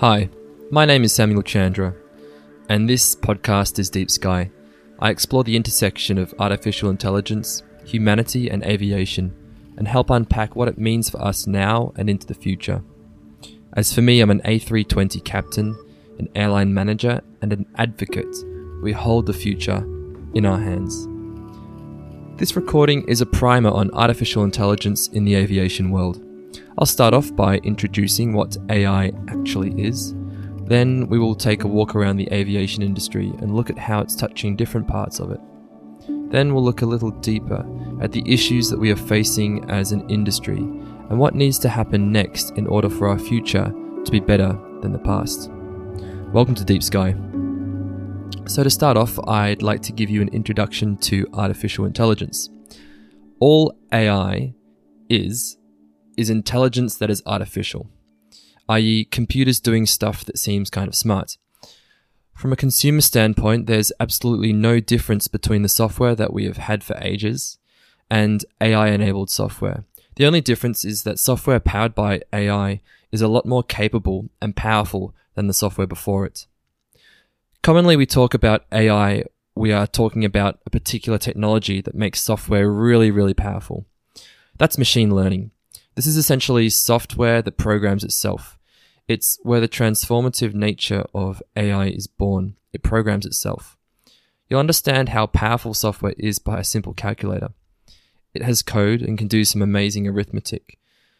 Hi, my name is Samuel Chandra, and this podcast is Deep Sky. I explore the intersection of artificial intelligence, humanity, and aviation, and help unpack what it means for us now and into the future. As for me, I'm an A320 captain, an airline manager, and an advocate. We hold the future in our hands. This recording is a primer on artificial intelligence in the aviation world. I'll start off by introducing what AI actually is. Then we will take a walk around the aviation industry and look at how it's touching different parts of it. Then we'll look a little deeper at the issues that we are facing as an industry and what needs to happen next in order for our future to be better than the past. Welcome to Deep Sky. So, to start off, I'd like to give you an introduction to artificial intelligence. All AI is is intelligence that is artificial, i.e., computers doing stuff that seems kind of smart. From a consumer standpoint, there's absolutely no difference between the software that we have had for ages and AI enabled software. The only difference is that software powered by AI is a lot more capable and powerful than the software before it. Commonly, we talk about AI, we are talking about a particular technology that makes software really, really powerful. That's machine learning. This is essentially software that programs itself. It's where the transformative nature of AI is born. It programs itself. You'll understand how powerful software is by a simple calculator. It has code and can do some amazing arithmetic.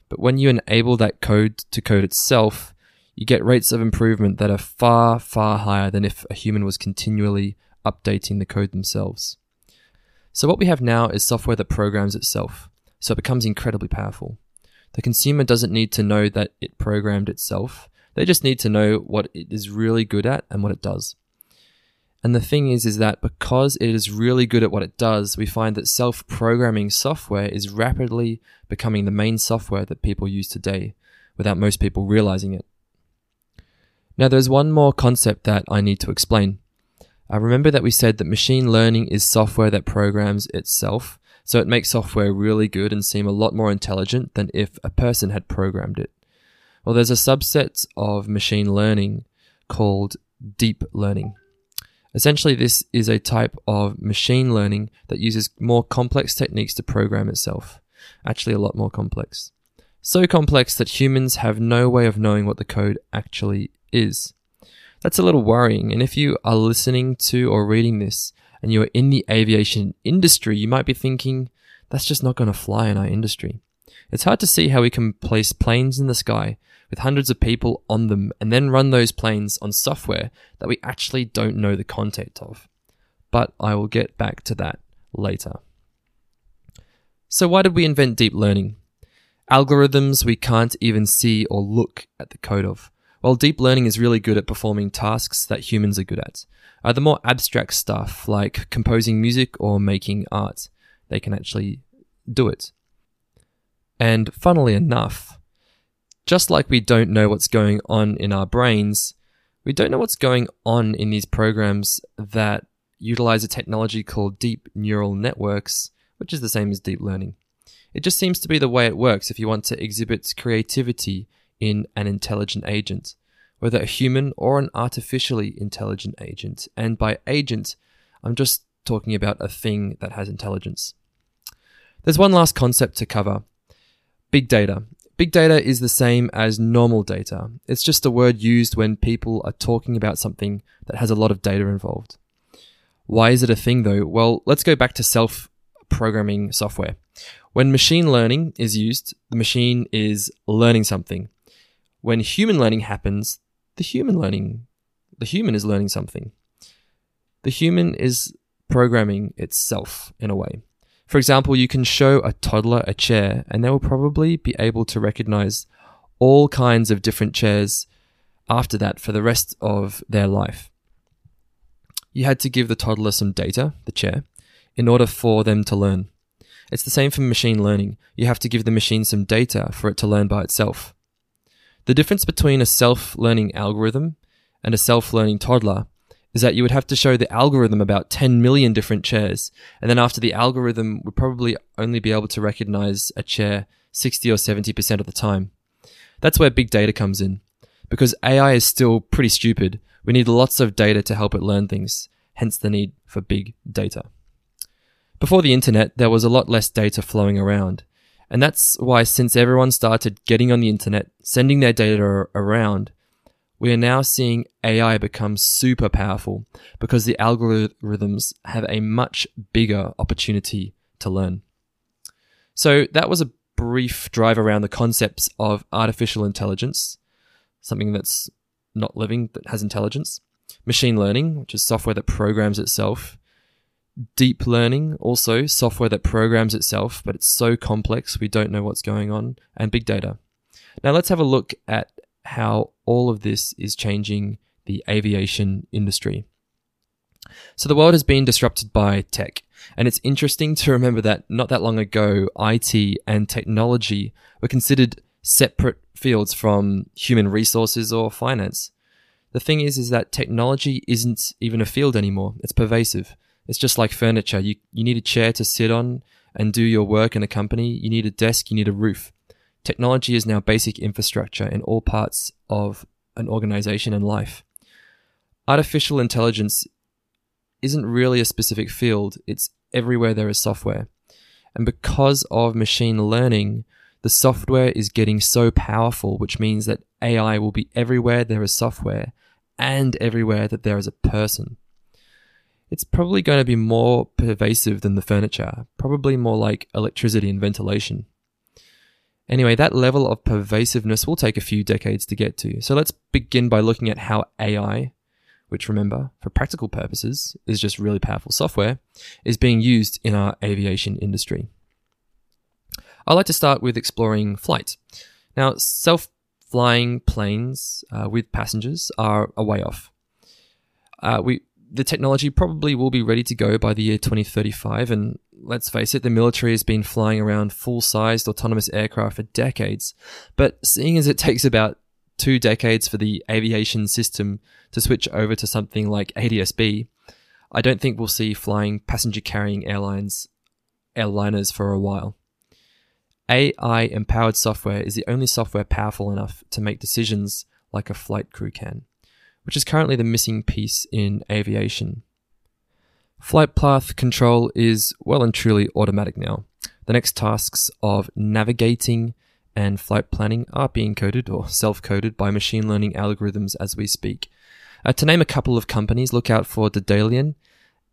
But when you enable that code to code itself, you get rates of improvement that are far, far higher than if a human was continually updating the code themselves. So, what we have now is software that programs itself, so it becomes incredibly powerful. The consumer doesn't need to know that it programmed itself. They just need to know what it is really good at and what it does. And the thing is, is that because it is really good at what it does, we find that self-programming software is rapidly becoming the main software that people use today, without most people realizing it. Now, there's one more concept that I need to explain. I remember that we said that machine learning is software that programs itself, so it makes software really good and seem a lot more intelligent than if a person had programmed it. Well, there's a subset of machine learning called deep learning. Essentially, this is a type of machine learning that uses more complex techniques to program itself. Actually, a lot more complex. So complex that humans have no way of knowing what the code actually is. That's a little worrying, and if you are listening to or reading this and you're in the aviation industry, you might be thinking, that's just not going to fly in our industry. It's hard to see how we can place planes in the sky with hundreds of people on them and then run those planes on software that we actually don't know the content of. But I will get back to that later. So, why did we invent deep learning? Algorithms we can't even see or look at the code of. While deep learning is really good at performing tasks that humans are good at, are the more abstract stuff like composing music or making art. They can actually do it. And funnily enough, just like we don't know what's going on in our brains, we don't know what's going on in these programs that utilize a technology called deep neural networks, which is the same as deep learning. It just seems to be the way it works if you want to exhibit creativity in an intelligent agent whether a human or an artificially intelligent agent. And by agent, I'm just talking about a thing that has intelligence. There's one last concept to cover big data. Big data is the same as normal data. It's just a word used when people are talking about something that has a lot of data involved. Why is it a thing though? Well, let's go back to self programming software. When machine learning is used, the machine is learning something. When human learning happens, the human learning, the human is learning something. The human is programming itself in a way. For example, you can show a toddler a chair and they will probably be able to recognize all kinds of different chairs after that for the rest of their life. You had to give the toddler some data, the chair, in order for them to learn. It's the same for machine learning. You have to give the machine some data for it to learn by itself. The difference between a self learning algorithm and a self learning toddler is that you would have to show the algorithm about 10 million different chairs, and then after the algorithm would probably only be able to recognize a chair 60 or 70% of the time. That's where big data comes in. Because AI is still pretty stupid. We need lots of data to help it learn things, hence the need for big data. Before the internet, there was a lot less data flowing around. And that's why, since everyone started getting on the internet, sending their data around, we are now seeing AI become super powerful because the algorithms have a much bigger opportunity to learn. So that was a brief drive around the concepts of artificial intelligence, something that's not living that has intelligence, machine learning, which is software that programs itself, deep learning, also software that programs itself, but it's so complex we don't know what's going on, and big data. Now let's have a look at how all of this is changing the aviation industry. So the world has been disrupted by tech. And it's interesting to remember that not that long ago, IT and technology were considered separate fields from human resources or finance. The thing is, is that technology isn't even a field anymore. It's pervasive. It's just like furniture. You, you need a chair to sit on and do your work in a company. You need a desk. You need a roof. Technology is now basic infrastructure in all parts of an organization and life. Artificial intelligence isn't really a specific field, it's everywhere there is software. And because of machine learning, the software is getting so powerful, which means that AI will be everywhere there is software and everywhere that there is a person. It's probably going to be more pervasive than the furniture, probably more like electricity and ventilation. Anyway, that level of pervasiveness will take a few decades to get to. So let's begin by looking at how AI, which remember, for practical purposes, is just really powerful software, is being used in our aviation industry. I'd like to start with exploring flight. Now, self flying planes uh, with passengers are a way off. Uh, we, the technology probably will be ready to go by the year 2035, and let's face it, the military has been flying around full sized autonomous aircraft for decades. But seeing as it takes about two decades for the aviation system to switch over to something like ADSB, I don't think we'll see flying passenger carrying airlines airliners for a while. AI empowered software is the only software powerful enough to make decisions like a flight crew can, which is currently the missing piece in aviation. Flight path control is well and truly automatic now. The next tasks of navigating and flight planning are being coded or self coded by machine learning algorithms as we speak. Uh, to name a couple of companies, look out for Daedalean,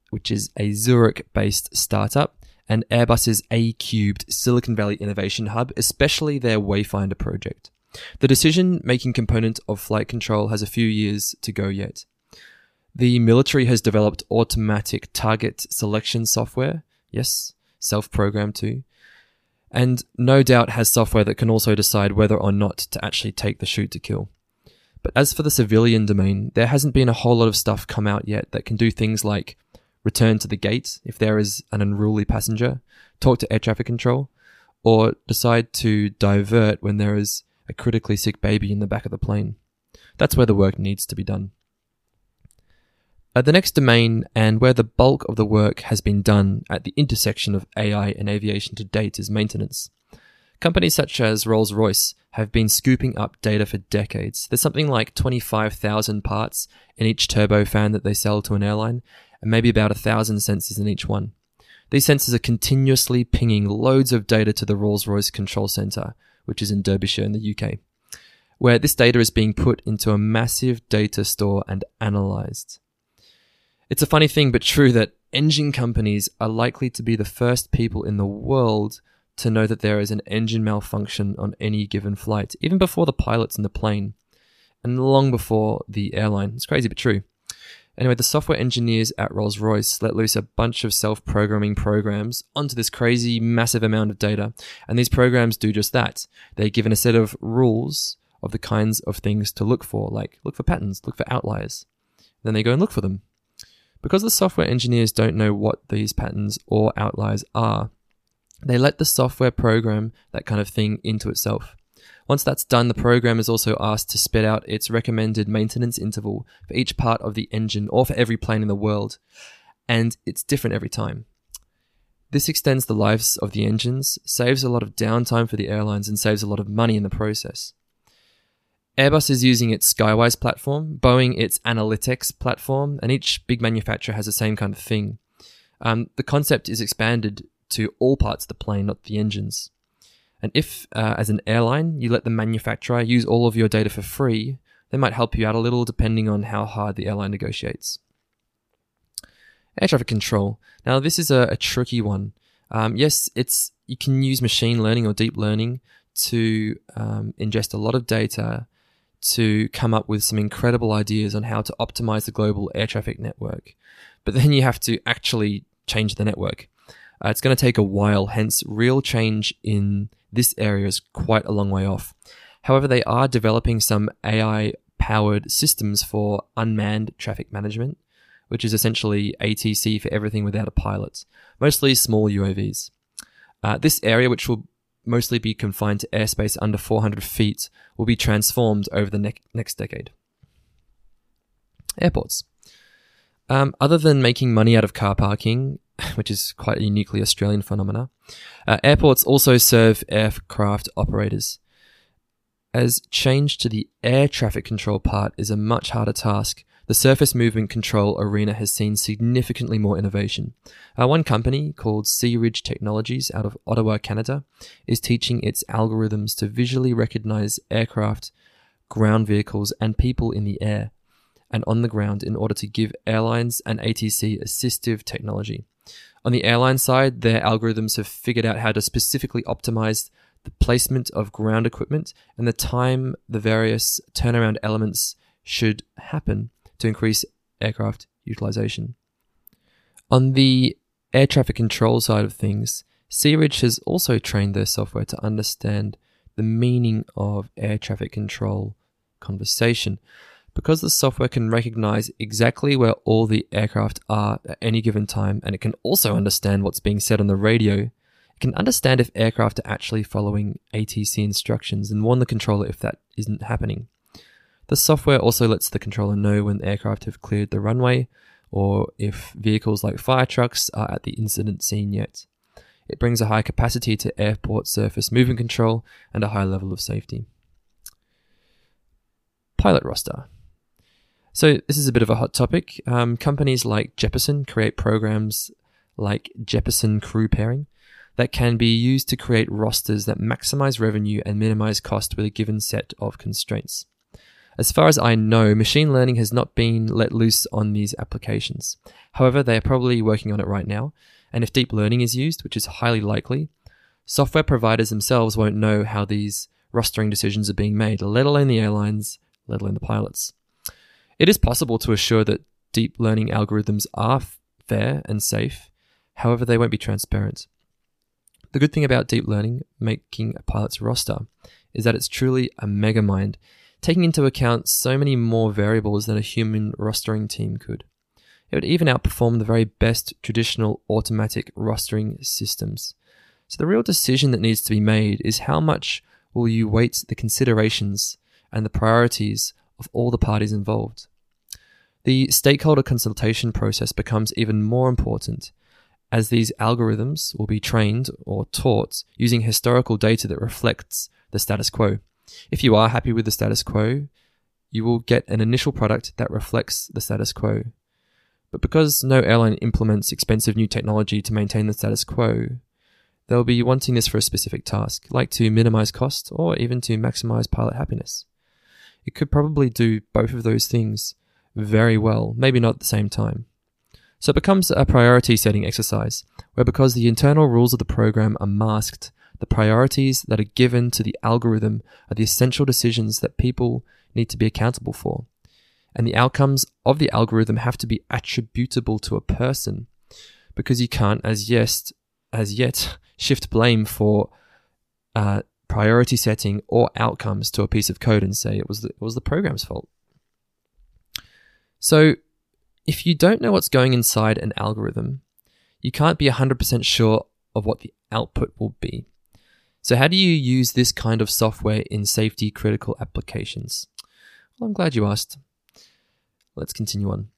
which is a Zurich based startup, and Airbus's A Cubed Silicon Valley Innovation Hub, especially their Wayfinder project. The decision making component of flight control has a few years to go yet. The military has developed automatic target selection software. Yes, self programmed too and no doubt has software that can also decide whether or not to actually take the shoot to kill. But as for the civilian domain, there hasn't been a whole lot of stuff come out yet that can do things like return to the gate if there is an unruly passenger, talk to air traffic control, or decide to divert when there is a critically sick baby in the back of the plane. That's where the work needs to be done. Uh, the next domain, and where the bulk of the work has been done at the intersection of AI and aviation to date, is maintenance. Companies such as Rolls Royce have been scooping up data for decades. There's something like 25,000 parts in each turbofan that they sell to an airline, and maybe about a thousand sensors in each one. These sensors are continuously pinging loads of data to the Rolls Royce Control Centre, which is in Derbyshire in the UK, where this data is being put into a massive data store and analysed. It's a funny thing, but true that engine companies are likely to be the first people in the world to know that there is an engine malfunction on any given flight, even before the pilots in the plane, and long before the airline. It's crazy, but true. Anyway, the software engineers at Rolls Royce let loose a bunch of self programming programs onto this crazy, massive amount of data. And these programs do just that. They're given a set of rules of the kinds of things to look for, like look for patterns, look for outliers. Then they go and look for them. Because the software engineers don't know what these patterns or outliers are, they let the software program that kind of thing into itself. Once that's done, the program is also asked to spit out its recommended maintenance interval for each part of the engine or for every plane in the world, and it's different every time. This extends the lives of the engines, saves a lot of downtime for the airlines, and saves a lot of money in the process. Airbus is using its Skywise platform, Boeing its Analytics platform, and each big manufacturer has the same kind of thing. Um, the concept is expanded to all parts of the plane, not the engines. And if, uh, as an airline, you let the manufacturer use all of your data for free, they might help you out a little depending on how hard the airline negotiates. Air traffic control. Now, this is a, a tricky one. Um, yes, it's you can use machine learning or deep learning to um, ingest a lot of data to come up with some incredible ideas on how to optimize the global air traffic network. But then you have to actually change the network. Uh, it's going to take a while, hence, real change in this area is quite a long way off. However, they are developing some AI powered systems for unmanned traffic management, which is essentially ATC for everything without a pilot, mostly small UAVs. Uh, this area, which will mostly be confined to airspace under 400 feet, will be transformed over the ne- next decade. Airports. Um, other than making money out of car parking, which is quite a uniquely Australian phenomena, uh, airports also serve aircraft operators. As change to the air traffic control part is a much harder task, the surface movement control arena has seen significantly more innovation. Uh, one company called Searidge Technologies out of Ottawa, Canada, is teaching its algorithms to visually recognize aircraft, ground vehicles, and people in the air and on the ground in order to give airlines and ATC assistive technology. On the airline side, their algorithms have figured out how to specifically optimize the placement of ground equipment and the time the various turnaround elements should happen to increase aircraft utilization. On the air traffic control side of things, Searidge has also trained their software to understand the meaning of air traffic control conversation. Because the software can recognize exactly where all the aircraft are at any given time, and it can also understand what's being said on the radio, it can understand if aircraft are actually following ATC instructions and warn the controller if that isn't happening. The software also lets the controller know when aircraft have cleared the runway or if vehicles like fire trucks are at the incident scene yet. It brings a high capacity to airport surface movement control and a high level of safety. Pilot roster. So, this is a bit of a hot topic. Um, companies like Jeppesen create programs like Jeppesen Crew Pairing that can be used to create rosters that maximize revenue and minimize cost with a given set of constraints. As far as I know, machine learning has not been let loose on these applications. However, they are probably working on it right now, and if deep learning is used, which is highly likely, software providers themselves won't know how these rostering decisions are being made, let alone the airlines, let alone the pilots. It is possible to assure that deep learning algorithms are fair and safe, however, they won't be transparent. The good thing about deep learning making a pilot's roster is that it's truly a mega mind taking into account so many more variables than a human rostering team could. It would even outperform the very best traditional automatic rostering systems. So the real decision that needs to be made is how much will you weight the considerations and the priorities of all the parties involved. The stakeholder consultation process becomes even more important as these algorithms will be trained or taught using historical data that reflects the status quo. If you are happy with the status quo, you will get an initial product that reflects the status quo. But because no airline implements expensive new technology to maintain the status quo, they'll be wanting this for a specific task, like to minimize cost or even to maximize pilot happiness. It could probably do both of those things very well, maybe not at the same time. So it becomes a priority setting exercise, where because the internal rules of the program are masked, the priorities that are given to the algorithm are the essential decisions that people need to be accountable for. And the outcomes of the algorithm have to be attributable to a person because you can't, as yet, as yet shift blame for uh, priority setting or outcomes to a piece of code and say it was the, it was the program's fault. So, if you don't know what's going inside an algorithm, you can't be 100% sure of what the output will be. So, how do you use this kind of software in safety critical applications? Well, I'm glad you asked. Let's continue on.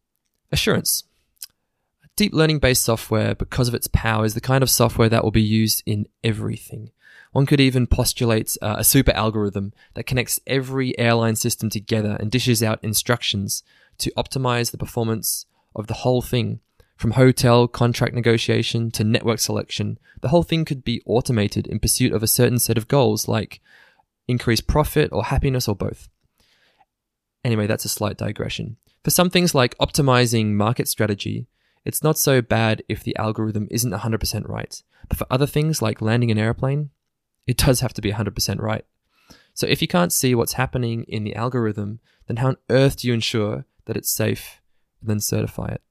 Assurance. Deep learning based software, because of its power, is the kind of software that will be used in everything. One could even postulate uh, a super algorithm that connects every airline system together and dishes out instructions to optimize the performance of the whole thing. From hotel contract negotiation to network selection, the whole thing could be automated in pursuit of a certain set of goals like increased profit or happiness or both. Anyway, that's a slight digression. For some things like optimizing market strategy, it's not so bad if the algorithm isn't 100% right. But for other things like landing an airplane, it does have to be 100% right. So if you can't see what's happening in the algorithm, then how on earth do you ensure that it's safe and then certify it?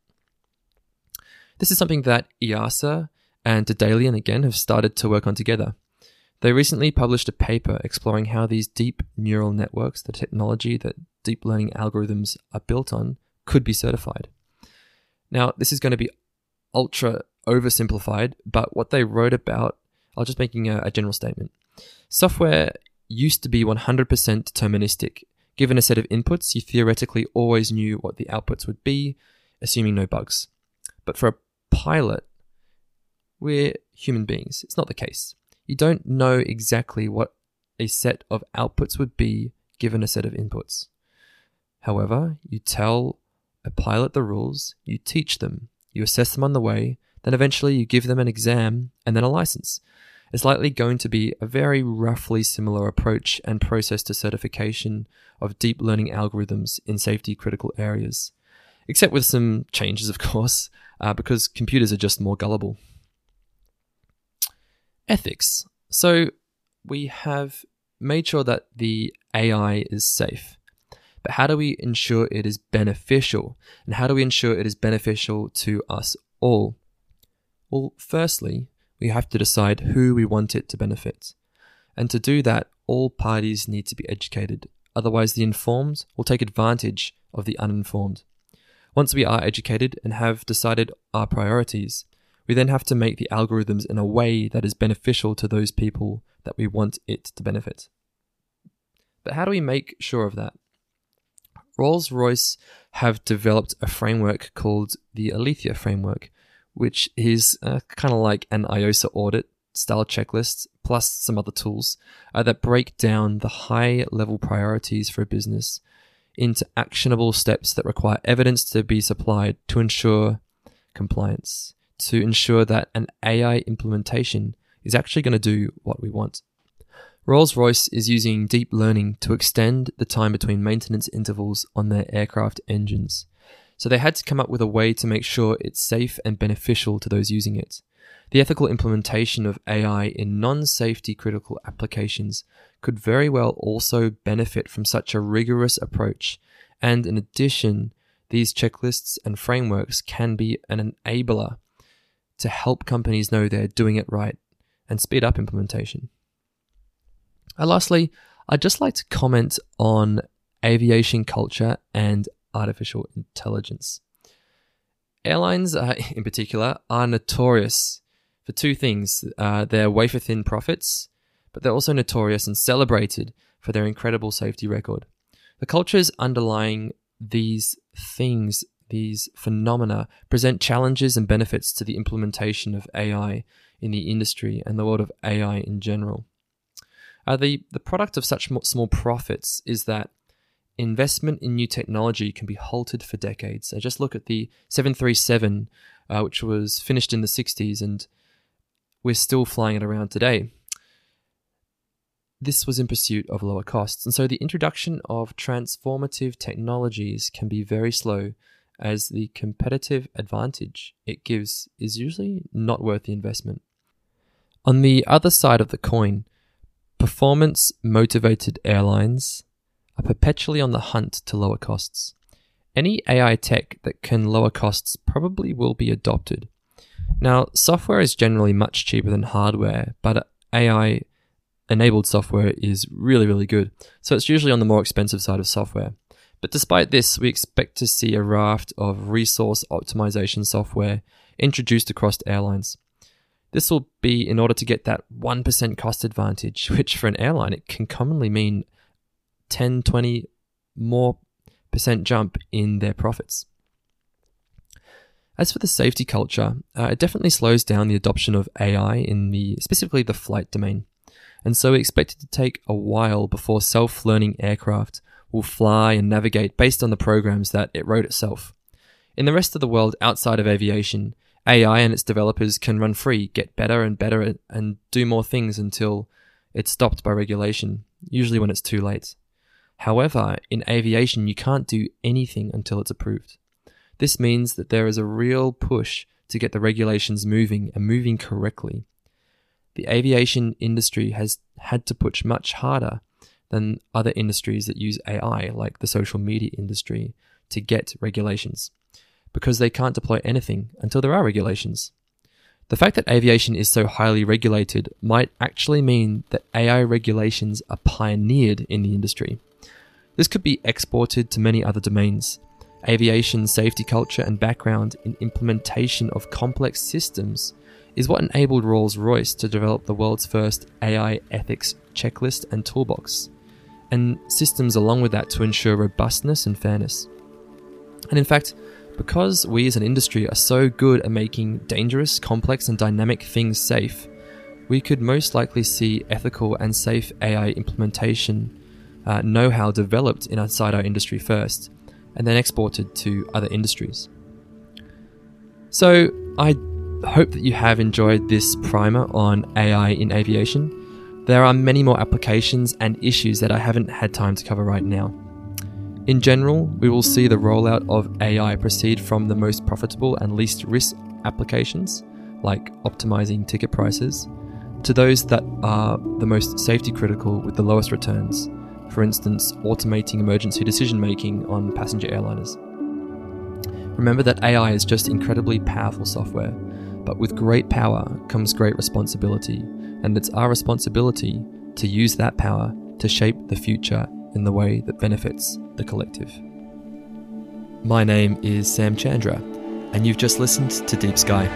This is something that EASA and Daedalean again have started to work on together. They recently published a paper exploring how these deep neural networks, the technology that deep learning algorithms are built on, could be certified. Now, this is going to be ultra oversimplified, but what they wrote about I'll just making a, a general statement. Software used to be 100% deterministic. Given a set of inputs, you theoretically always knew what the outputs would be, assuming no bugs. But for a pilot, we're human beings. It's not the case. You don't know exactly what a set of outputs would be given a set of inputs. However, you tell a pilot the rules, you teach them, you assess them on the way, then eventually you give them an exam and then a license. It's likely going to be a very roughly similar approach and process to certification of deep learning algorithms in safety critical areas, except with some changes, of course, uh, because computers are just more gullible. Ethics. So we have made sure that the AI is safe. But how do we ensure it is beneficial? And how do we ensure it is beneficial to us all? Well, firstly, we have to decide who we want it to benefit. And to do that, all parties need to be educated. Otherwise, the informed will take advantage of the uninformed. Once we are educated and have decided our priorities, we then have to make the algorithms in a way that is beneficial to those people that we want it to benefit. But how do we make sure of that? Rolls Royce have developed a framework called the Aletheia framework, which is uh, kind of like an IOSA audit style checklist plus some other tools uh, that break down the high level priorities for a business into actionable steps that require evidence to be supplied to ensure compliance, to ensure that an AI implementation is actually going to do what we want. Rolls Royce is using deep learning to extend the time between maintenance intervals on their aircraft engines. So they had to come up with a way to make sure it's safe and beneficial to those using it. The ethical implementation of AI in non safety critical applications could very well also benefit from such a rigorous approach. And in addition, these checklists and frameworks can be an enabler to help companies know they're doing it right and speed up implementation. And lastly, I'd just like to comment on aviation culture and artificial intelligence. Airlines, uh, in particular, are notorious for two things uh, their wafer thin profits, but they're also notorious and celebrated for their incredible safety record. The cultures underlying these things, these phenomena, present challenges and benefits to the implementation of AI in the industry and the world of AI in general. Uh, the, the product of such small profits is that investment in new technology can be halted for decades. So just look at the 737, uh, which was finished in the 60s, and we're still flying it around today. This was in pursuit of lower costs. And so the introduction of transformative technologies can be very slow, as the competitive advantage it gives is usually not worth the investment. On the other side of the coin, performance motivated airlines are perpetually on the hunt to lower costs. Any AI tech that can lower costs probably will be adopted. Now, software is generally much cheaper than hardware, but AI enabled software is really, really good. So it's usually on the more expensive side of software. But despite this, we expect to see a raft of resource optimization software introduced across airlines. This will be in order to get that 1% cost advantage, which for an airline, it can commonly mean 10, 20 more percent jump in their profits. As for the safety culture, uh, it definitely slows down the adoption of AI in the specifically the flight domain. And so we expect it to take a while before self-learning aircraft will fly and navigate based on the programs that it wrote itself. In the rest of the world outside of aviation, AI and its developers can run free, get better and better, and do more things until it's stopped by regulation, usually when it's too late. However, in aviation, you can't do anything until it's approved. This means that there is a real push to get the regulations moving and moving correctly. The aviation industry has had to push much harder than other industries that use AI, like the social media industry, to get regulations because they can't deploy anything until there are regulations. The fact that aviation is so highly regulated might actually mean that AI regulations are pioneered in the industry. This could be exported to many other domains. Aviation safety culture and background in implementation of complex systems is what enabled Rolls Royce to develop the world's first AI ethics checklist and toolbox, and systems along with that to ensure robustness and fairness. And in fact, because we as an industry are so good at making dangerous, complex, and dynamic things safe, we could most likely see ethical and safe AI implementation uh, know how developed inside our industry first, and then exported to other industries. So, I hope that you have enjoyed this primer on AI in aviation. There are many more applications and issues that I haven't had time to cover right now. In general, we will see the rollout of AI proceed from the most profitable and least risk applications, like optimizing ticket prices, to those that are the most safety critical with the lowest returns, for instance, automating emergency decision making on passenger airliners. Remember that AI is just incredibly powerful software, but with great power comes great responsibility, and it's our responsibility to use that power to shape the future in the way that benefits the collective. My name is Sam Chandra, and you've just listened to Deep Sky.